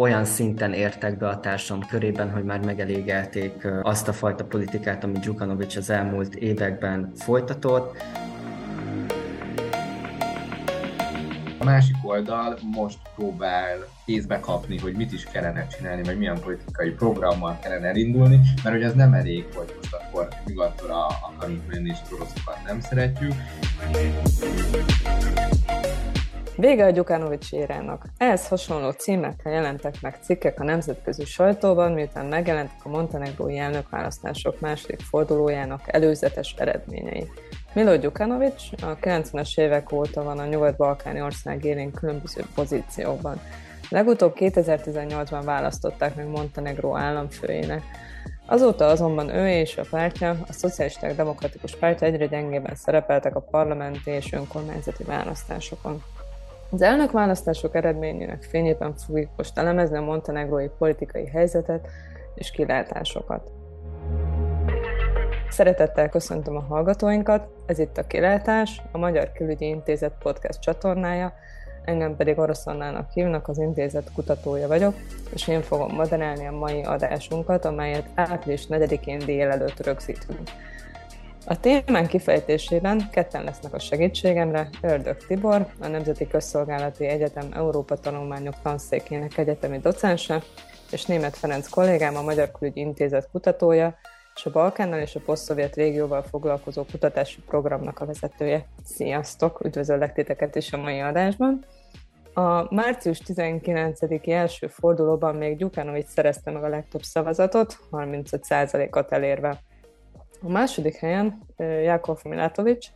olyan szinten értek be a társam körében, hogy már megelégelték azt a fajta politikát, amit Dzsukanovics az elmúlt években folytatott. A másik oldal most próbál kézbe kapni, hogy mit is kellene csinálni, vagy milyen politikai programmal kellene elindulni, mert hogy ez nem elég, hogy most akkor nyugatra akarunk menni, és oroszokat nem szeretjük. Vége a Gyukánovics érának. Ehhez hasonló címekkel jelentek meg cikkek a nemzetközi sajtóban, miután megjelentek a montenegrói elnökválasztások második fordulójának előzetes eredményei. Milo Gyukanovics a 90-es évek óta van a nyugat-balkáni ország élén különböző pozíciókban. Legutóbb 2018-ban választották meg Montenegró államfőjének. Azóta azonban ő és a pártja, a Szocialisták Demokratikus Pártja egyre gyengében szerepeltek a parlamenti és önkormányzati választásokon. Az elnökválasztások eredményének fényében fogjuk most elemezni a montenegrói politikai helyzetet és kilátásokat. Szeretettel köszöntöm a hallgatóinkat, ez itt a Kilátás, a Magyar Külügyi Intézet podcast csatornája, engem pedig Oroszonnának hívnak, az intézet kutatója vagyok, és én fogom moderálni a mai adásunkat, amelyet április 4-én délelőtt rögzítünk. A témán kifejtésében ketten lesznek a segítségemre, Ördög Tibor, a Nemzeti Közszolgálati Egyetem Európa Tanulmányok Tanszékének egyetemi docense, és Német Ferenc kollégám, a Magyar Külügyi Intézet kutatója, és a Balkánnal és a posztszovjet régióval foglalkozó kutatási programnak a vezetője. Sziasztok! Üdvözöllek titeket is a mai adásban! A március 19-i első fordulóban még Gyukánovics szerezte meg a legtöbb szavazatot, 35%-ot elérve. A második helyen Jakov Milatovics,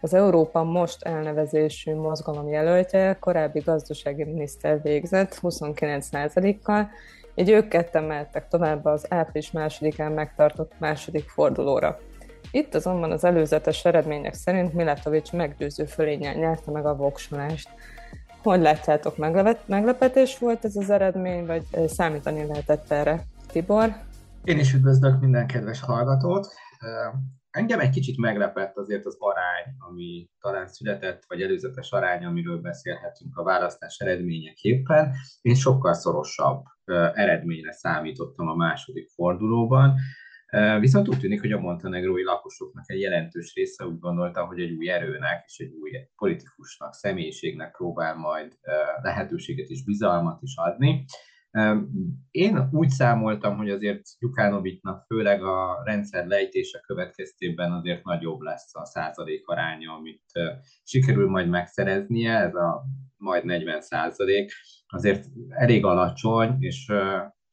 az Európa Most elnevezésű mozgalom jelöltje, korábbi gazdasági miniszter végzett 29%-kal, így ők ketten mehettek tovább az április másodikán megtartott második fordulóra. Itt azonban az előzetes eredmények szerint Milatovics meggyőző fölénnyel nyerte meg a voksolást. Hogy látjátok, meglepetés volt ez az eredmény, vagy számítani lehetett erre? Tibor? Én is üdvözlök minden kedves hallgatót. Engem egy kicsit meglepett azért az arány, ami talán született, vagy előzetes arány, amiről beszélhetünk a választás eredményeképpen. Én sokkal szorosabb eredményre számítottam a második fordulóban, Viszont úgy tűnik, hogy a montenegrói lakosoknak egy jelentős része úgy gondolta, hogy egy új erőnek és egy új politikusnak, személyiségnek próbál majd lehetőséget és bizalmat is adni. Én úgy számoltam, hogy azért Gyukánovitnak főleg a rendszer lejtése következtében azért nagyobb lesz a százalék aránya, amit sikerül majd megszereznie, ez a majd 40 százalék, azért elég alacsony, és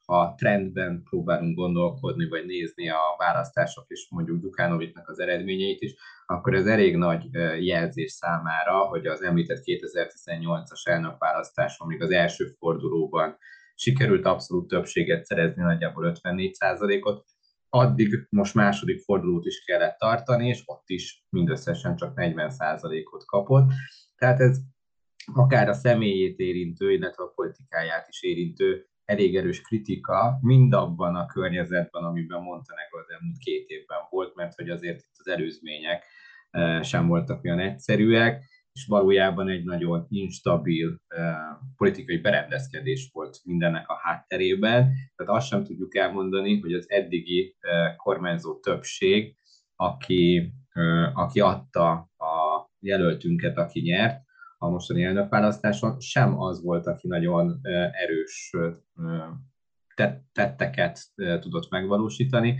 ha trendben próbálunk gondolkodni, vagy nézni a választások és mondjuk Gyukánovitnak az eredményeit is, akkor ez elég nagy jelzés számára, hogy az említett 2018-as elnökválasztáson, még az első fordulóban sikerült abszolút többséget szerezni, nagyjából 54%-ot, addig most második fordulót is kellett tartani, és ott is mindösszesen csak 40%-ot kapott. Tehát ez akár a személyét érintő, illetve a politikáját is érintő elég erős kritika mindabban a környezetben, amiben Montenegro az elmúlt két évben volt, mert hogy azért itt az előzmények eh, sem voltak olyan egyszerűek, és valójában egy nagyon instabil politikai berendezkedés volt mindennek a hátterében. Tehát azt sem tudjuk elmondani, hogy az eddigi uh, kormányzó többség, aki, aki adta a jelöltünket, aki nyert, a mostani elnökválasztáson, sem az volt, aki nagyon erős tetteket tudott megvalósítani,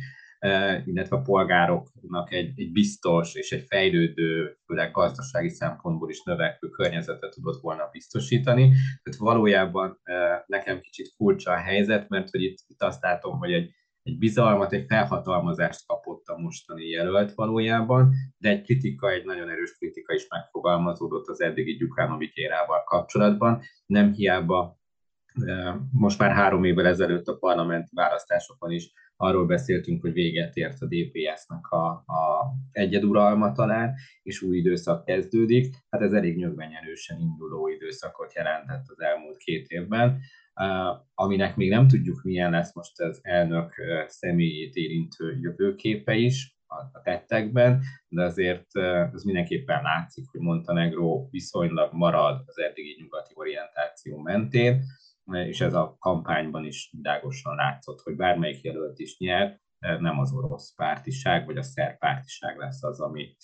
illetve a polgároknak egy, egy biztos és egy fejlődő, főleg gazdasági szempontból is növekvő környezetet tudott volna biztosítani. Tehát valójában nekem kicsit furcsa a helyzet, mert hogy itt, itt azt látom, hogy egy, egy bizalmat, egy felhatalmazást kapott a mostani jelölt valójában, de egy kritika, egy nagyon erős kritika is megfogalmazódott az eddigi Gyukánovics érával kapcsolatban. Nem hiába most már három évvel ezelőtt a parlamenti választásokon is arról beszéltünk, hogy véget ért a DPS-nek a, a egyeduralma talán, és új időszak kezdődik. Hát ez elég nyögvenyerősen induló időszakot jelentett az elmúlt két évben, aminek még nem tudjuk, milyen lesz most az elnök személyét érintő jövőképe is, a tettekben, de azért az mindenképpen látszik, hogy Montenegro viszonylag marad az eddigi nyugati orientáció mentén, és ez a kampányban is világosan látszott, hogy bármelyik jelölt is nyert, nem az orosz pártiság vagy a szerb pártiság lesz az, ami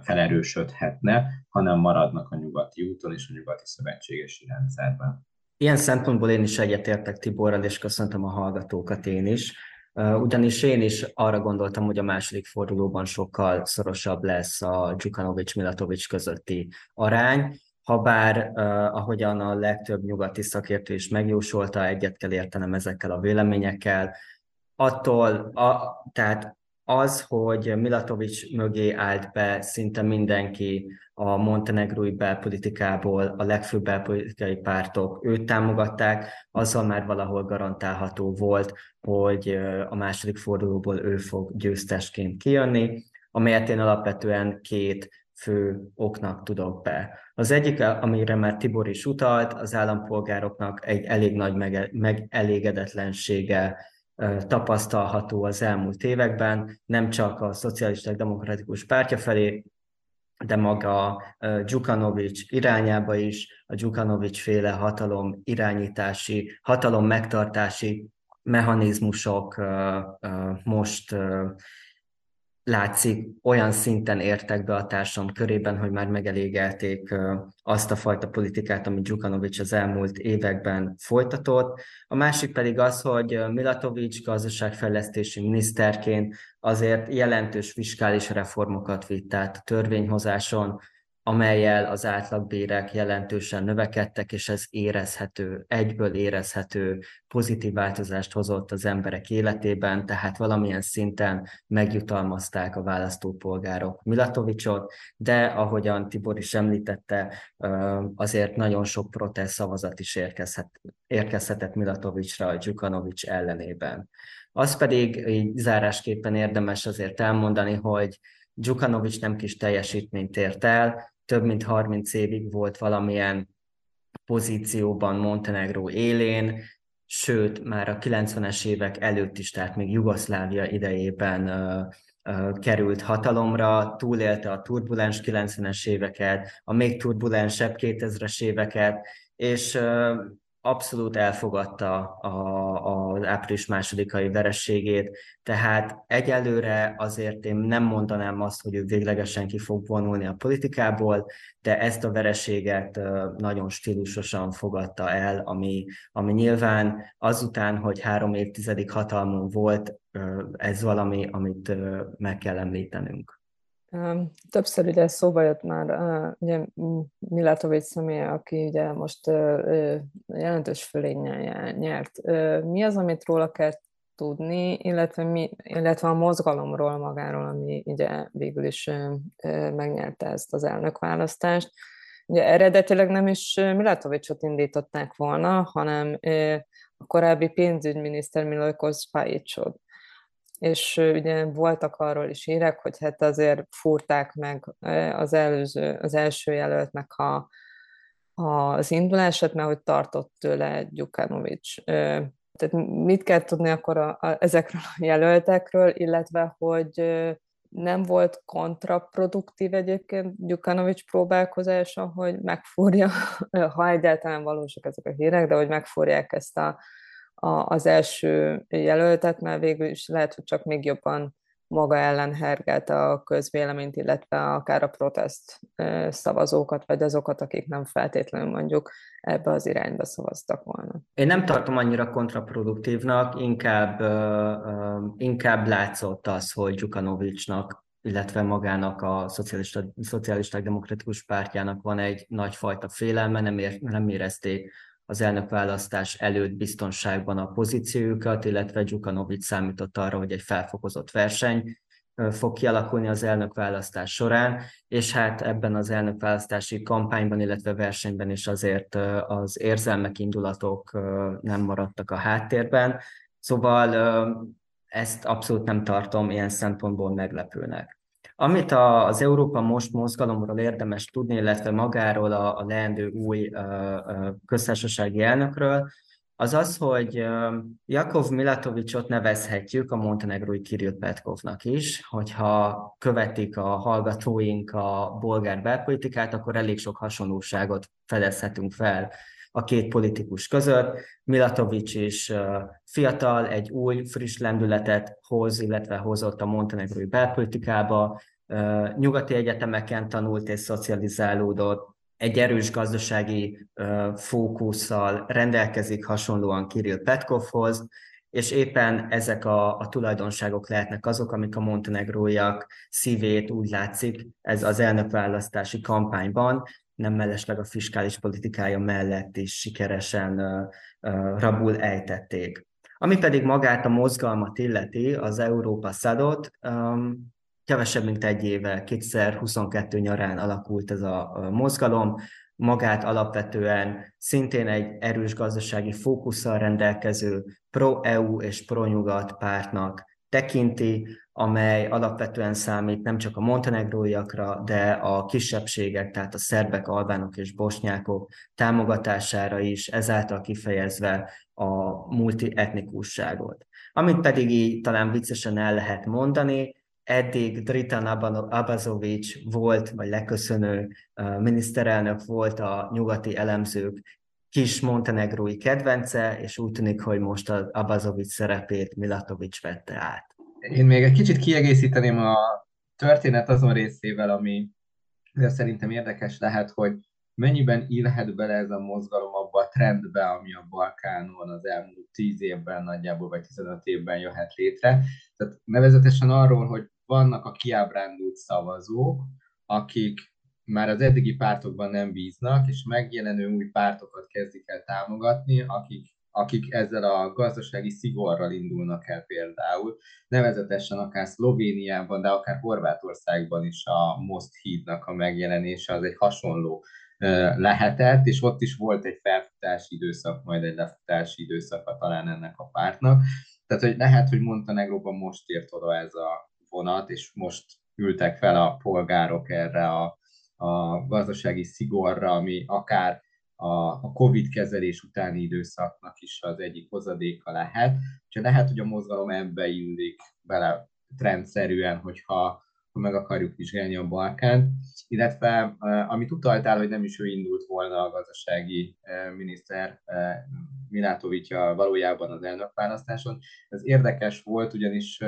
felerősödhetne, hanem maradnak a nyugati úton és a nyugati szövetségesi rendszerben. Ilyen szempontból én is egyetértek Tiborral, és köszöntöm a hallgatókat én is. Ugyanis én is arra gondoltam, hogy a második fordulóban sokkal szorosabb lesz a Dzsukanovics-Milatovics közötti arány, Habár, uh, ahogyan a legtöbb nyugati szakértő is megjósolta, egyet kell értenem ezekkel a véleményekkel, attól, a, tehát az, hogy Milatovics mögé állt be szinte mindenki a montenegrói belpolitikából, a legfőbb belpolitikai pártok őt támogatták, azzal már valahol garantálható volt, hogy a második fordulóból ő fog győztesként kijönni, amelyet én alapvetően két fő oknak tudok be. Az egyik, amire már Tibor is utalt, az állampolgároknak egy elég nagy megelégedetlensége tapasztalható az elmúlt években, nem csak a szocialisták demokratikus pártja felé, de maga Dzsukanovics irányába is, a Dzsukanovics féle hatalom irányítási, hatalom megtartási mechanizmusok most látszik, olyan szinten értek be a társam körében, hogy már megelégelték azt a fajta politikát, amit Dzsukanovics az elmúlt években folytatott. A másik pedig az, hogy Milatovics gazdaságfejlesztési miniszterként azért jelentős fiskális reformokat vitt át a törvényhozáson, amelyel az átlagbérek jelentősen növekedtek, és ez érezhető, egyből érezhető pozitív változást hozott az emberek életében, tehát valamilyen szinten megjutalmazták a választópolgárok Milatovicsot, de ahogyan Tibor is említette, azért nagyon sok protest szavazat is érkezhet, érkezhetett Milatovicsra a Dzsukanovics ellenében. Az pedig így zárásképpen érdemes azért elmondani, hogy Dzsukanovics nem kis teljesítményt ért el, több mint 30 évig volt valamilyen pozícióban Montenegró élén, sőt, már a 90-es évek előtt is, tehát még Jugoszlávia idejében uh, került hatalomra, túlélte a turbulens 90-es éveket, a még turbulensebb 2000-es éveket, és abszolút elfogadta a, az április másodikai verességét, tehát egyelőre azért én nem mondanám azt, hogy ő véglegesen ki fog vonulni a politikából, de ezt a vereséget nagyon stílusosan fogadta el, ami, ami nyilván azután, hogy három évtizedig hatalmon volt, ez valami, amit meg kell említenünk. Többször ugye szóba jött már ugye Milatovics személye, aki ugye most jelentős fölénnyel nyert. Mi az, amit róla kell tudni, illetve, mi, illetve a mozgalomról magáról, ami ugye végül is megnyerte ezt az elnökválasztást. Ugye eredetileg nem is Milatovicsot indították volna, hanem a korábbi pénzügyminiszter Milojkos Pajicsot és ugye voltak arról is hírek, hogy hát azért fúrták meg az, előző, az első jelöltnek a, az indulását, mert hogy tartott tőle Gyukanovics. Tehát mit kell tudni akkor a, a, ezekről a jelöltekről, illetve hogy nem volt kontraproduktív egyébként Gyukanovics próbálkozása, hogy megfúrja, ha egyáltalán valósak ezek a hírek, de hogy megfúrják ezt a az első jelöltet, mert végül is lehet, hogy csak még jobban maga ellen hergelte a közvéleményt, illetve akár a protest szavazókat, vagy azokat, akik nem feltétlenül mondjuk ebbe az irányba szavaztak volna. Én nem tartom annyira kontraproduktívnak, inkább, inkább látszott az, hogy Dzsukanovicsnak illetve magának a szocialista, szocialisták demokratikus pártjának van egy nagyfajta félelme, nem, ér, nem érezték az elnökválasztás előtt biztonságban a pozíciójukat, illetve Dzsukanovics számított arra, hogy egy felfokozott verseny fog kialakulni az elnökválasztás során, és hát ebben az elnökválasztási kampányban, illetve versenyben is azért az érzelmek, indulatok nem maradtak a háttérben. Szóval ezt abszolút nem tartom ilyen szempontból meglepőnek. Amit az Európa Most mozgalomról érdemes tudni, illetve magáról a, a leendő új köztársasági elnökről, az az, hogy Jakov Milatovicsot nevezhetjük a montenegrói Kirill Petkovnak is, hogyha követik a hallgatóink a bolgár belpolitikát, akkor elég sok hasonlóságot fedezhetünk fel a két politikus között. Milatovics is fiatal, egy új, friss lendületet hoz, illetve hozott a montenegrói belpolitikába, nyugati egyetemeken tanult és szocializálódott, egy erős gazdasági fókusszal rendelkezik hasonlóan Kirill Petkovhoz, és éppen ezek a, a tulajdonságok lehetnek azok, amik a montenegróiak szívét úgy látszik ez az elnökválasztási kampányban, nem mellesleg a fiskális politikája mellett is sikeresen rabul ejtették. Ami pedig magát a mozgalmat illeti, az Európa Szadot, kevesebb mint egy éve, 2022 nyarán alakult ez a mozgalom, magát alapvetően szintén egy erős gazdasági fókusszal rendelkező pro-EU és pro-nyugat pártnak tekinti, amely alapvetően számít nem csak a montenegróiakra, de a kisebbségek, tehát a szerbek, albánok és bosnyákok támogatására is, ezáltal kifejezve a multietnikusságot. Amit pedig így talán viccesen el lehet mondani, eddig Dritan Abazovic volt, vagy leköszönő miniszterelnök volt a nyugati elemzők kis montenegrói kedvence, és úgy tűnik, hogy most az Abazovic szerepét Milatovic vette át. Én még egy kicsit kiegészíteném a történet azon részével, ami szerintem érdekes lehet, hogy mennyiben illhet bele ez a mozgalom abba a trendbe, ami a Balkánon az elmúlt 10 évben nagyjából, vagy 15 évben jöhet létre. Tehát nevezetesen arról, hogy vannak a kiábrándult szavazók, akik már az eddigi pártokban nem bíznak, és megjelenő új pártokat kezdik el támogatni, akik, akik ezzel a gazdasági szigorral indulnak el például, nevezetesen akár Szlovéniában, de akár Horvátországban is a Most hídnak a megjelenése az egy hasonló lehetett, és ott is volt egy felfutási időszak, majd egy lefutási időszaka talán ennek a pártnak. Tehát, hogy lehet, hogy Montenegróban most ért oda ez a vonat, és most ültek fel a polgárok erre a, a gazdasági szigorra, ami akár a COVID kezelés utáni időszaknak is az egyik hozadéka lehet. Úgyhogy lehet, hogy a mozgalom ebbe illik bele trendszerűen, hogyha ha meg akarjuk vizsgálni a Balkánt, illetve amit utaltál, hogy nem is ő indult volna a gazdasági miniszter Milátovitja valójában az elnökválasztáson. Ez érdekes volt, ugyanis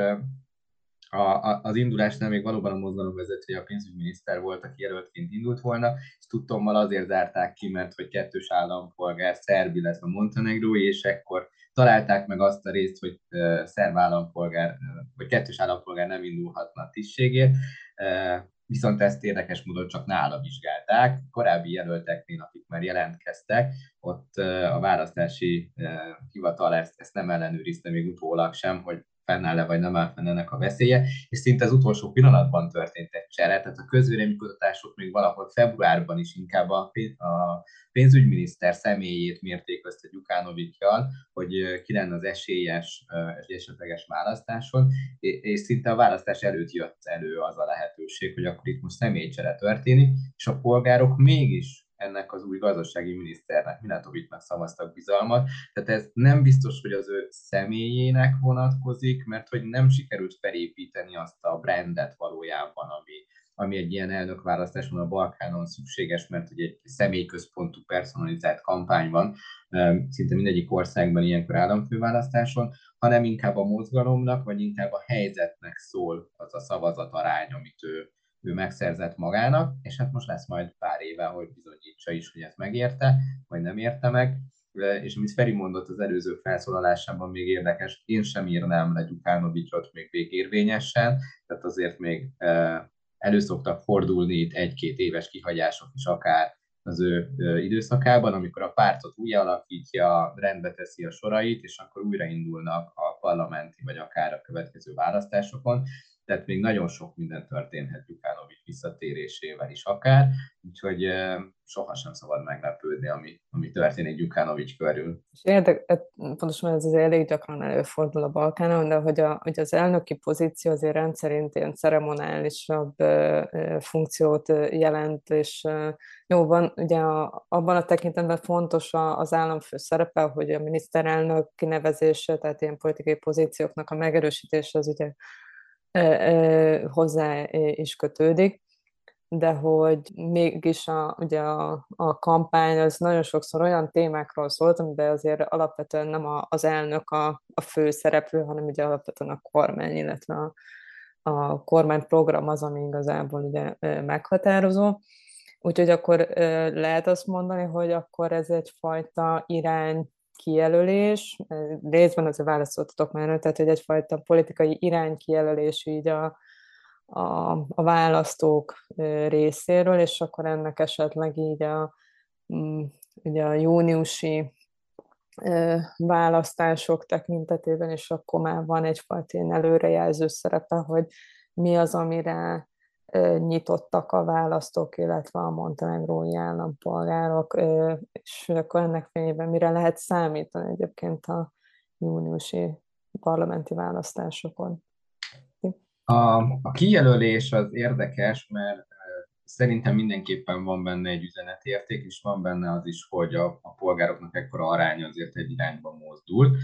a, a, az indulásnál még valóban a mozgalom vezetője, a pénzügyminiszter volt, aki jelöltként indult volna, és tudtommal azért zárták ki, mert hogy kettős állampolgár szerb, illetve montenegrói, és ekkor találták meg azt a részt, hogy uh, szerb állampolgár, uh, vagy kettős állampolgár nem indulhatna a tisztségért, uh, viszont ezt érdekes módon csak nála vizsgálták. Korábbi jelölteknél, akik már jelentkeztek, ott a választási hivatal ezt, ezt nem ellenőrizte még utólag sem, hogy fennáll-e vagy nem áll fenn ennek a veszélye, és szinte az utolsó pillanatban történt egy csere, tehát a közvéleménykutatások még valahol februárban is inkább a, pénzügyminiszter személyét mérték össze Gyukánovicsal, hogy ki lenne az esélyes egy esetleges választáson, és szinte a választás előtt jött elő az a lehetőség, hogy akkor itt most személycsere történik, és a polgárok mégis ennek az új gazdasági miniszternek, Milátovicsnak szavaztak bizalmat. Tehát ez nem biztos, hogy az ő személyének vonatkozik, mert hogy nem sikerült felépíteni azt a brandet valójában, ami, ami egy ilyen elnökválasztáson a Balkánon szükséges, mert hogy egy személyközpontú personalizált kampány van, szinte mindegyik országban ilyenkor államfőválasztáson, hanem inkább a mozgalomnak, vagy inkább a helyzetnek szól az a szavazat arány, amit ő, ő megszerzett magának, és hát most lesz majd pár éve, hogy bizonyítsa is, hogy ezt megérte, vagy nem érte meg. És amit Feri mondott az előző felszólalásában még érdekes, én sem írnám le Gyukánovicsot még végérvényesen, tehát azért még elő szoktak fordulni itt egy-két éves kihagyások is akár az ő időszakában, amikor a pártot újra alakítja, rendbe teszi a sorait, és akkor újraindulnak a parlamenti vagy akár a következő választásokon tehát még nagyon sok minden történhet Gyukánovics visszatérésével is akár, úgyhogy sohasem szabad meglepődni, ami, ami történik Gyukánovics körül. És érdek, hát pontosan ez azért elég gyakran előfordul a Balkánon, de hogy, a, hogy az elnöki pozíció azért rendszerint ilyen ceremonálisabb funkciót jelent, és jó, van ugye a, abban a tekintetben fontos az államfő szerepe, hogy a miniszterelnök kinevezése, tehát ilyen politikai pozícióknak a megerősítése az ugye hozzá is kötődik, de hogy mégis a, ugye a, a kampány az nagyon sokszor olyan témákról szólt, amiben azért alapvetően nem a, az elnök a, a fő szereplő, hanem ugye alapvetően a kormány, illetve a, a kormányprogram az, ami igazából ugye meghatározó. Úgyhogy akkor lehet azt mondani, hogy akkor ez egyfajta irány kijelölés, részben azért válaszoltatok már, tehát hogy egyfajta politikai iránykijelölés így a, a, a választók részéről, és akkor ennek esetleg így a, mm, ugye a júniusi választások tekintetében, és akkor már van egyfajta ilyen előrejelző szerepe, hogy mi az, amire nyitottak a választók, illetve a montenegrói állampolgárok, és akkor ennek fényében mire lehet számítani egyébként a júniusi parlamenti választásokon. A, a kijelölés az érdekes, mert szerintem mindenképpen van benne egy üzenetérték, és van benne az is, hogy a, a polgároknak ekkora aránya azért egy irányba mozdul,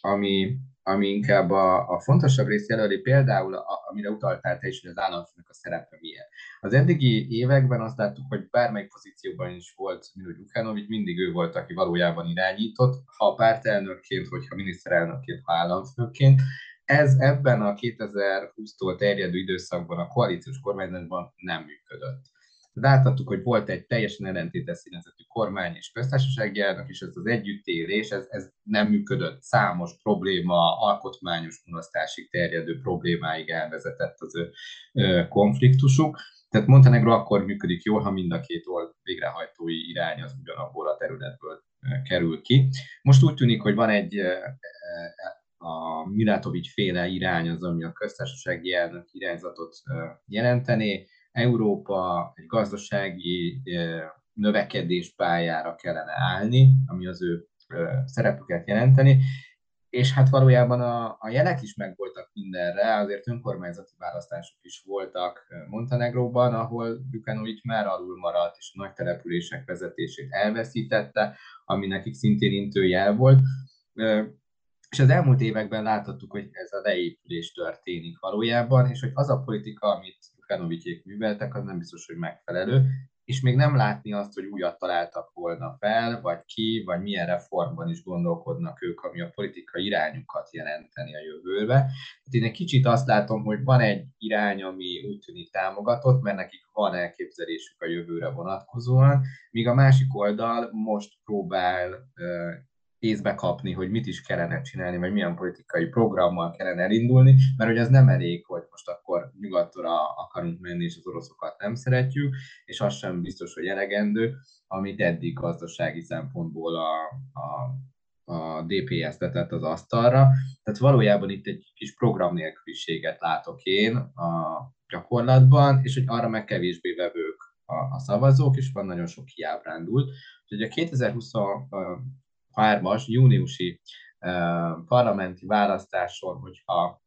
ami ami inkább a, a fontosabb rész jelöli, például, a, amire utaltál te is, hogy az államfőnek a szerepe milyen. Az eddigi években azt láttuk, hogy bármely pozícióban is volt Milo Gyukánovics, mindig ő volt, aki valójában irányított, ha pártelnökként, hogyha miniszterelnökként, ha államfőként. Ez ebben a 2020-tól terjedő időszakban a koalíciós kormányzatban nem működött láthattuk, hogy volt egy teljesen ellentétes színezetű kormány és köztársasági elnök, és ez az együttélés, ez, ez nem működött. Számos probléma, alkotmányos mulasztásig terjedő problémáig elvezetett az ő konfliktusuk. Tehát Montenegro akkor működik jól, ha mind a két old végrehajtói irány az ugyanabból a területből kerül ki. Most úgy tűnik, hogy van egy a Milatovics féle irány az, ami a köztársasági elnök irányzatot jelenteni, Európa egy gazdasági növekedés pályára kellene állni, ami az ő szerepüket jelenteni, és hát valójában a, a jelek is megvoltak mindenre, azért önkormányzati választások is voltak Montenegróban, ahol Gyukanovics már alul maradt, és a nagy települések vezetését elveszítette, ami nekik szintén intőjel volt. És az elmúlt években láthattuk, hogy ez a leépülés történik valójában, és hogy az a politika, amit Kanovityék műveltek, az nem biztos, hogy megfelelő, és még nem látni azt, hogy újat találtak volna fel, vagy ki, vagy milyen reformban is gondolkodnak ők, ami a politikai irányukat jelenteni a jövőbe. Tehát én egy kicsit azt látom, hogy van egy irány, ami úgy tűnik támogatott, mert nekik van elképzelésük a jövőre vonatkozóan, míg a másik oldal most próbál észbe kapni, hogy mit is kellene csinálni, vagy milyen politikai programmal kellene elindulni, mert hogy ez nem elég, hogy most akkor nyugatra akarunk menni, és az oroszokat nem szeretjük, és az sem biztos, hogy elegendő, amit eddig gazdasági szempontból a, a a DPS tetett az asztalra. Tehát valójában itt egy kis program nélküliséget látok én a gyakorlatban, és hogy arra meg kevésbé vevők a, a szavazók, és van nagyon sok kiábrándult. Úgyhogy a 2020 2023-as júniusi parlamenti választáson, hogyha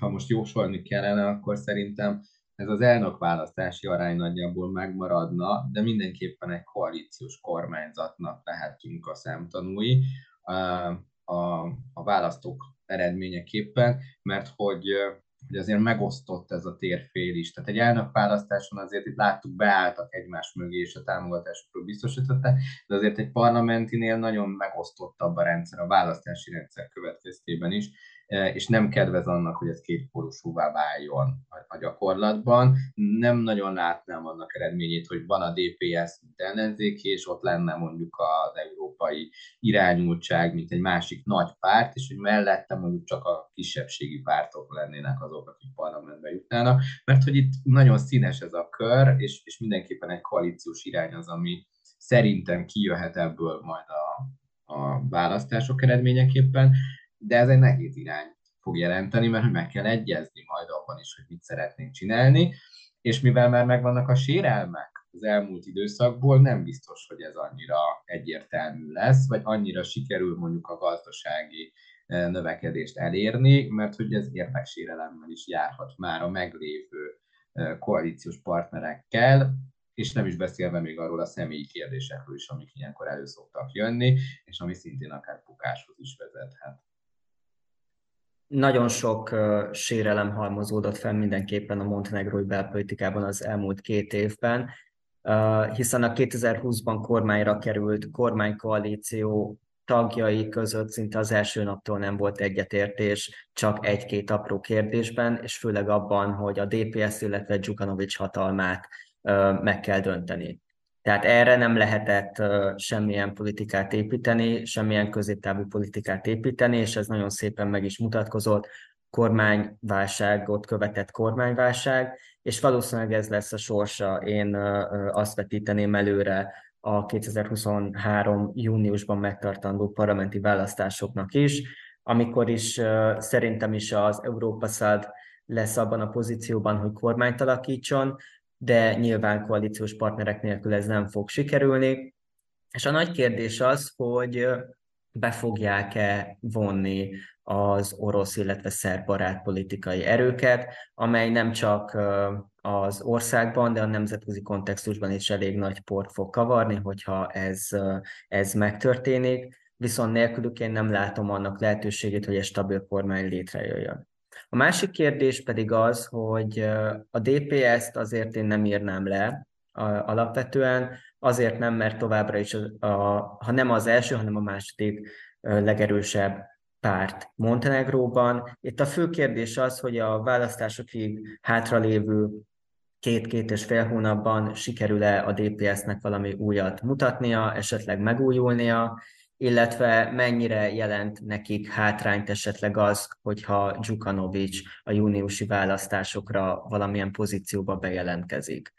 ha most jósolni kellene, akkor szerintem ez az elnökválasztási arány nagyjából megmaradna, de mindenképpen egy koalíciós kormányzatnak lehetünk a szemtanúi a, a választók eredményeképpen, mert hogy hogy azért megosztott ez a térfél is. Tehát egy elnökválasztáson azért itt láttuk, beálltak egymás mögé, és a támogatásokról biztosították, de azért egy parlamentinél nagyon megosztottabb a rendszer, a választási rendszer következtében is, és nem kedvez annak, hogy ez kétpólusúvá váljon a gyakorlatban. Nem nagyon látnám annak eredményét, hogy van a DPS, mint ellenzéki, és ott lenne mondjuk az európai irányultság, mint egy másik nagy párt, és hogy mellette mondjuk csak a kisebbségi pártok lennének azok, akik parlamentbe jutnának, mert hogy itt nagyon színes ez a kör, és, és mindenképpen egy koalíciós irány az, ami szerintem kijöhet ebből majd a, a választások eredményeképpen, de ez egy nehéz irány fog jelenteni, mert meg kell egyezni majd abban is, hogy mit szeretnénk csinálni, és mivel már megvannak a sérelmek az elmúlt időszakból, nem biztos, hogy ez annyira egyértelmű lesz, vagy annyira sikerül mondjuk a gazdasági eh, növekedést elérni, mert hogy ez érdeksérelemmel is járhat már a meglévő eh, koalíciós partnerekkel, és nem is beszélve még arról a személyi kérdésekről is, amik ilyenkor elő szoktak jönni, és ami szintén akár bukáshoz is vezethet. Nagyon sok uh, sérelem halmozódott fel mindenképpen a montenegrói belpolitikában az elmúlt két évben, hiszen a 2020-ban kormányra került kormánykoalíció tagjai között szinte az első naptól nem volt egyetértés, csak egy-két apró kérdésben, és főleg abban, hogy a DPS, illetve Dzsukanovics hatalmát meg kell dönteni. Tehát erre nem lehetett semmilyen politikát építeni, semmilyen középtávú politikát építeni, és ez nagyon szépen meg is mutatkozott, kormányválságot követett kormányválság, és valószínűleg ez lesz a sorsa. Én azt vetíteném előre a 2023. júniusban megtartandó parlamenti választásoknak is, amikor is szerintem is az Európa Szad lesz abban a pozícióban, hogy kormányt alakítson, de nyilván koalíciós partnerek nélkül ez nem fog sikerülni. És a nagy kérdés az, hogy be fogják-e vonni az orosz, illetve szerb politikai erőket, amely nem csak az országban, de a nemzetközi kontextusban is elég nagy port fog kavarni, hogyha ez, ez megtörténik, viszont nélkülük én nem látom annak lehetőségét, hogy egy stabil kormány létrejöjjön. A másik kérdés pedig az, hogy a DPS-t azért én nem írnám le alapvetően, azért nem, mert továbbra is, a, a, ha nem az első, hanem a második legerősebb párt Montenegróban. Itt a fő kérdés az, hogy a választásokig hátralévő két-két és fél hónapban sikerül-e a DPS-nek valami újat mutatnia, esetleg megújulnia, illetve mennyire jelent nekik hátrányt esetleg az, hogyha Dzsukanovics a júniusi választásokra valamilyen pozícióba bejelentkezik.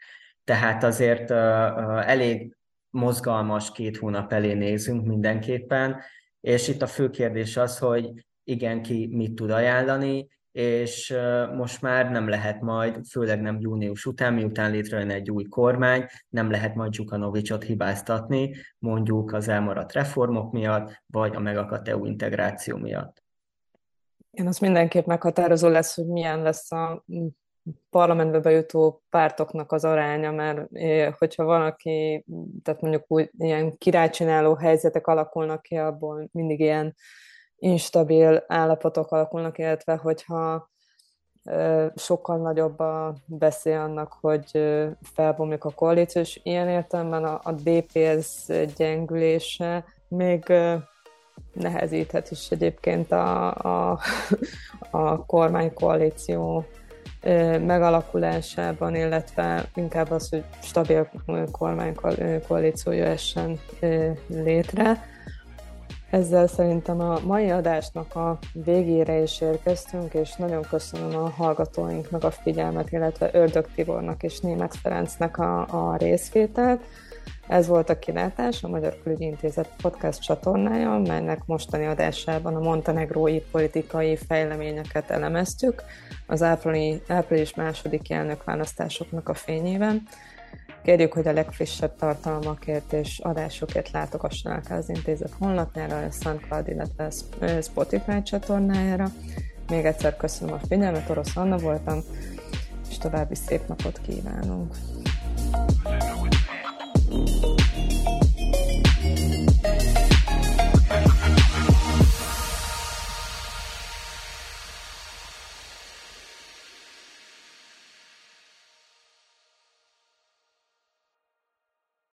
Tehát azért elég mozgalmas két hónap elé nézünk mindenképpen, és itt a fő kérdés az, hogy igen, ki mit tud ajánlani, és most már nem lehet majd, főleg nem június után, miután létrejön egy új kormány, nem lehet majd Dzsukanovicsot hibáztatni, mondjuk az elmaradt reformok miatt, vagy a megakadt EU integráció miatt. Én az mindenképp meghatározó lesz, hogy milyen lesz a parlamentbe bejutó pártoknak az aránya, mert hogyha valaki, tehát mondjuk úgy ilyen királycsináló helyzetek alakulnak ki, abból mindig ilyen instabil állapotok alakulnak, illetve hogyha sokkal nagyobb a beszél annak, hogy felbomlik a koalíció, és ilyen értelemben a, a DPS gyengülése még nehezíthet is egyébként a, a, a kormánykoalíció megalakulásában, illetve inkább az, hogy stabil kormánykoalíció jöhessen létre. Ezzel szerintem a mai adásnak a végére is érkeztünk, és nagyon köszönöm a hallgatóinknak a figyelmet, illetve Ördög Tibornak és Német Ferencnek a, a részvételt. Ez volt a kilátás, a Magyar Külügyi Intézet podcast csatornája, melynek mostani adásában a montenegrói politikai fejleményeket elemeztük az április, második elnökválasztásoknak a fényében. Kérjük, hogy a legfrissebb tartalmakért és adásokért látogassanak az intézet honlapjára, a SoundCloud, illetve a Spotify csatornájára. Még egyszer köszönöm a figyelmet, Orosz Anna voltam, és további szép napot kívánunk! thank you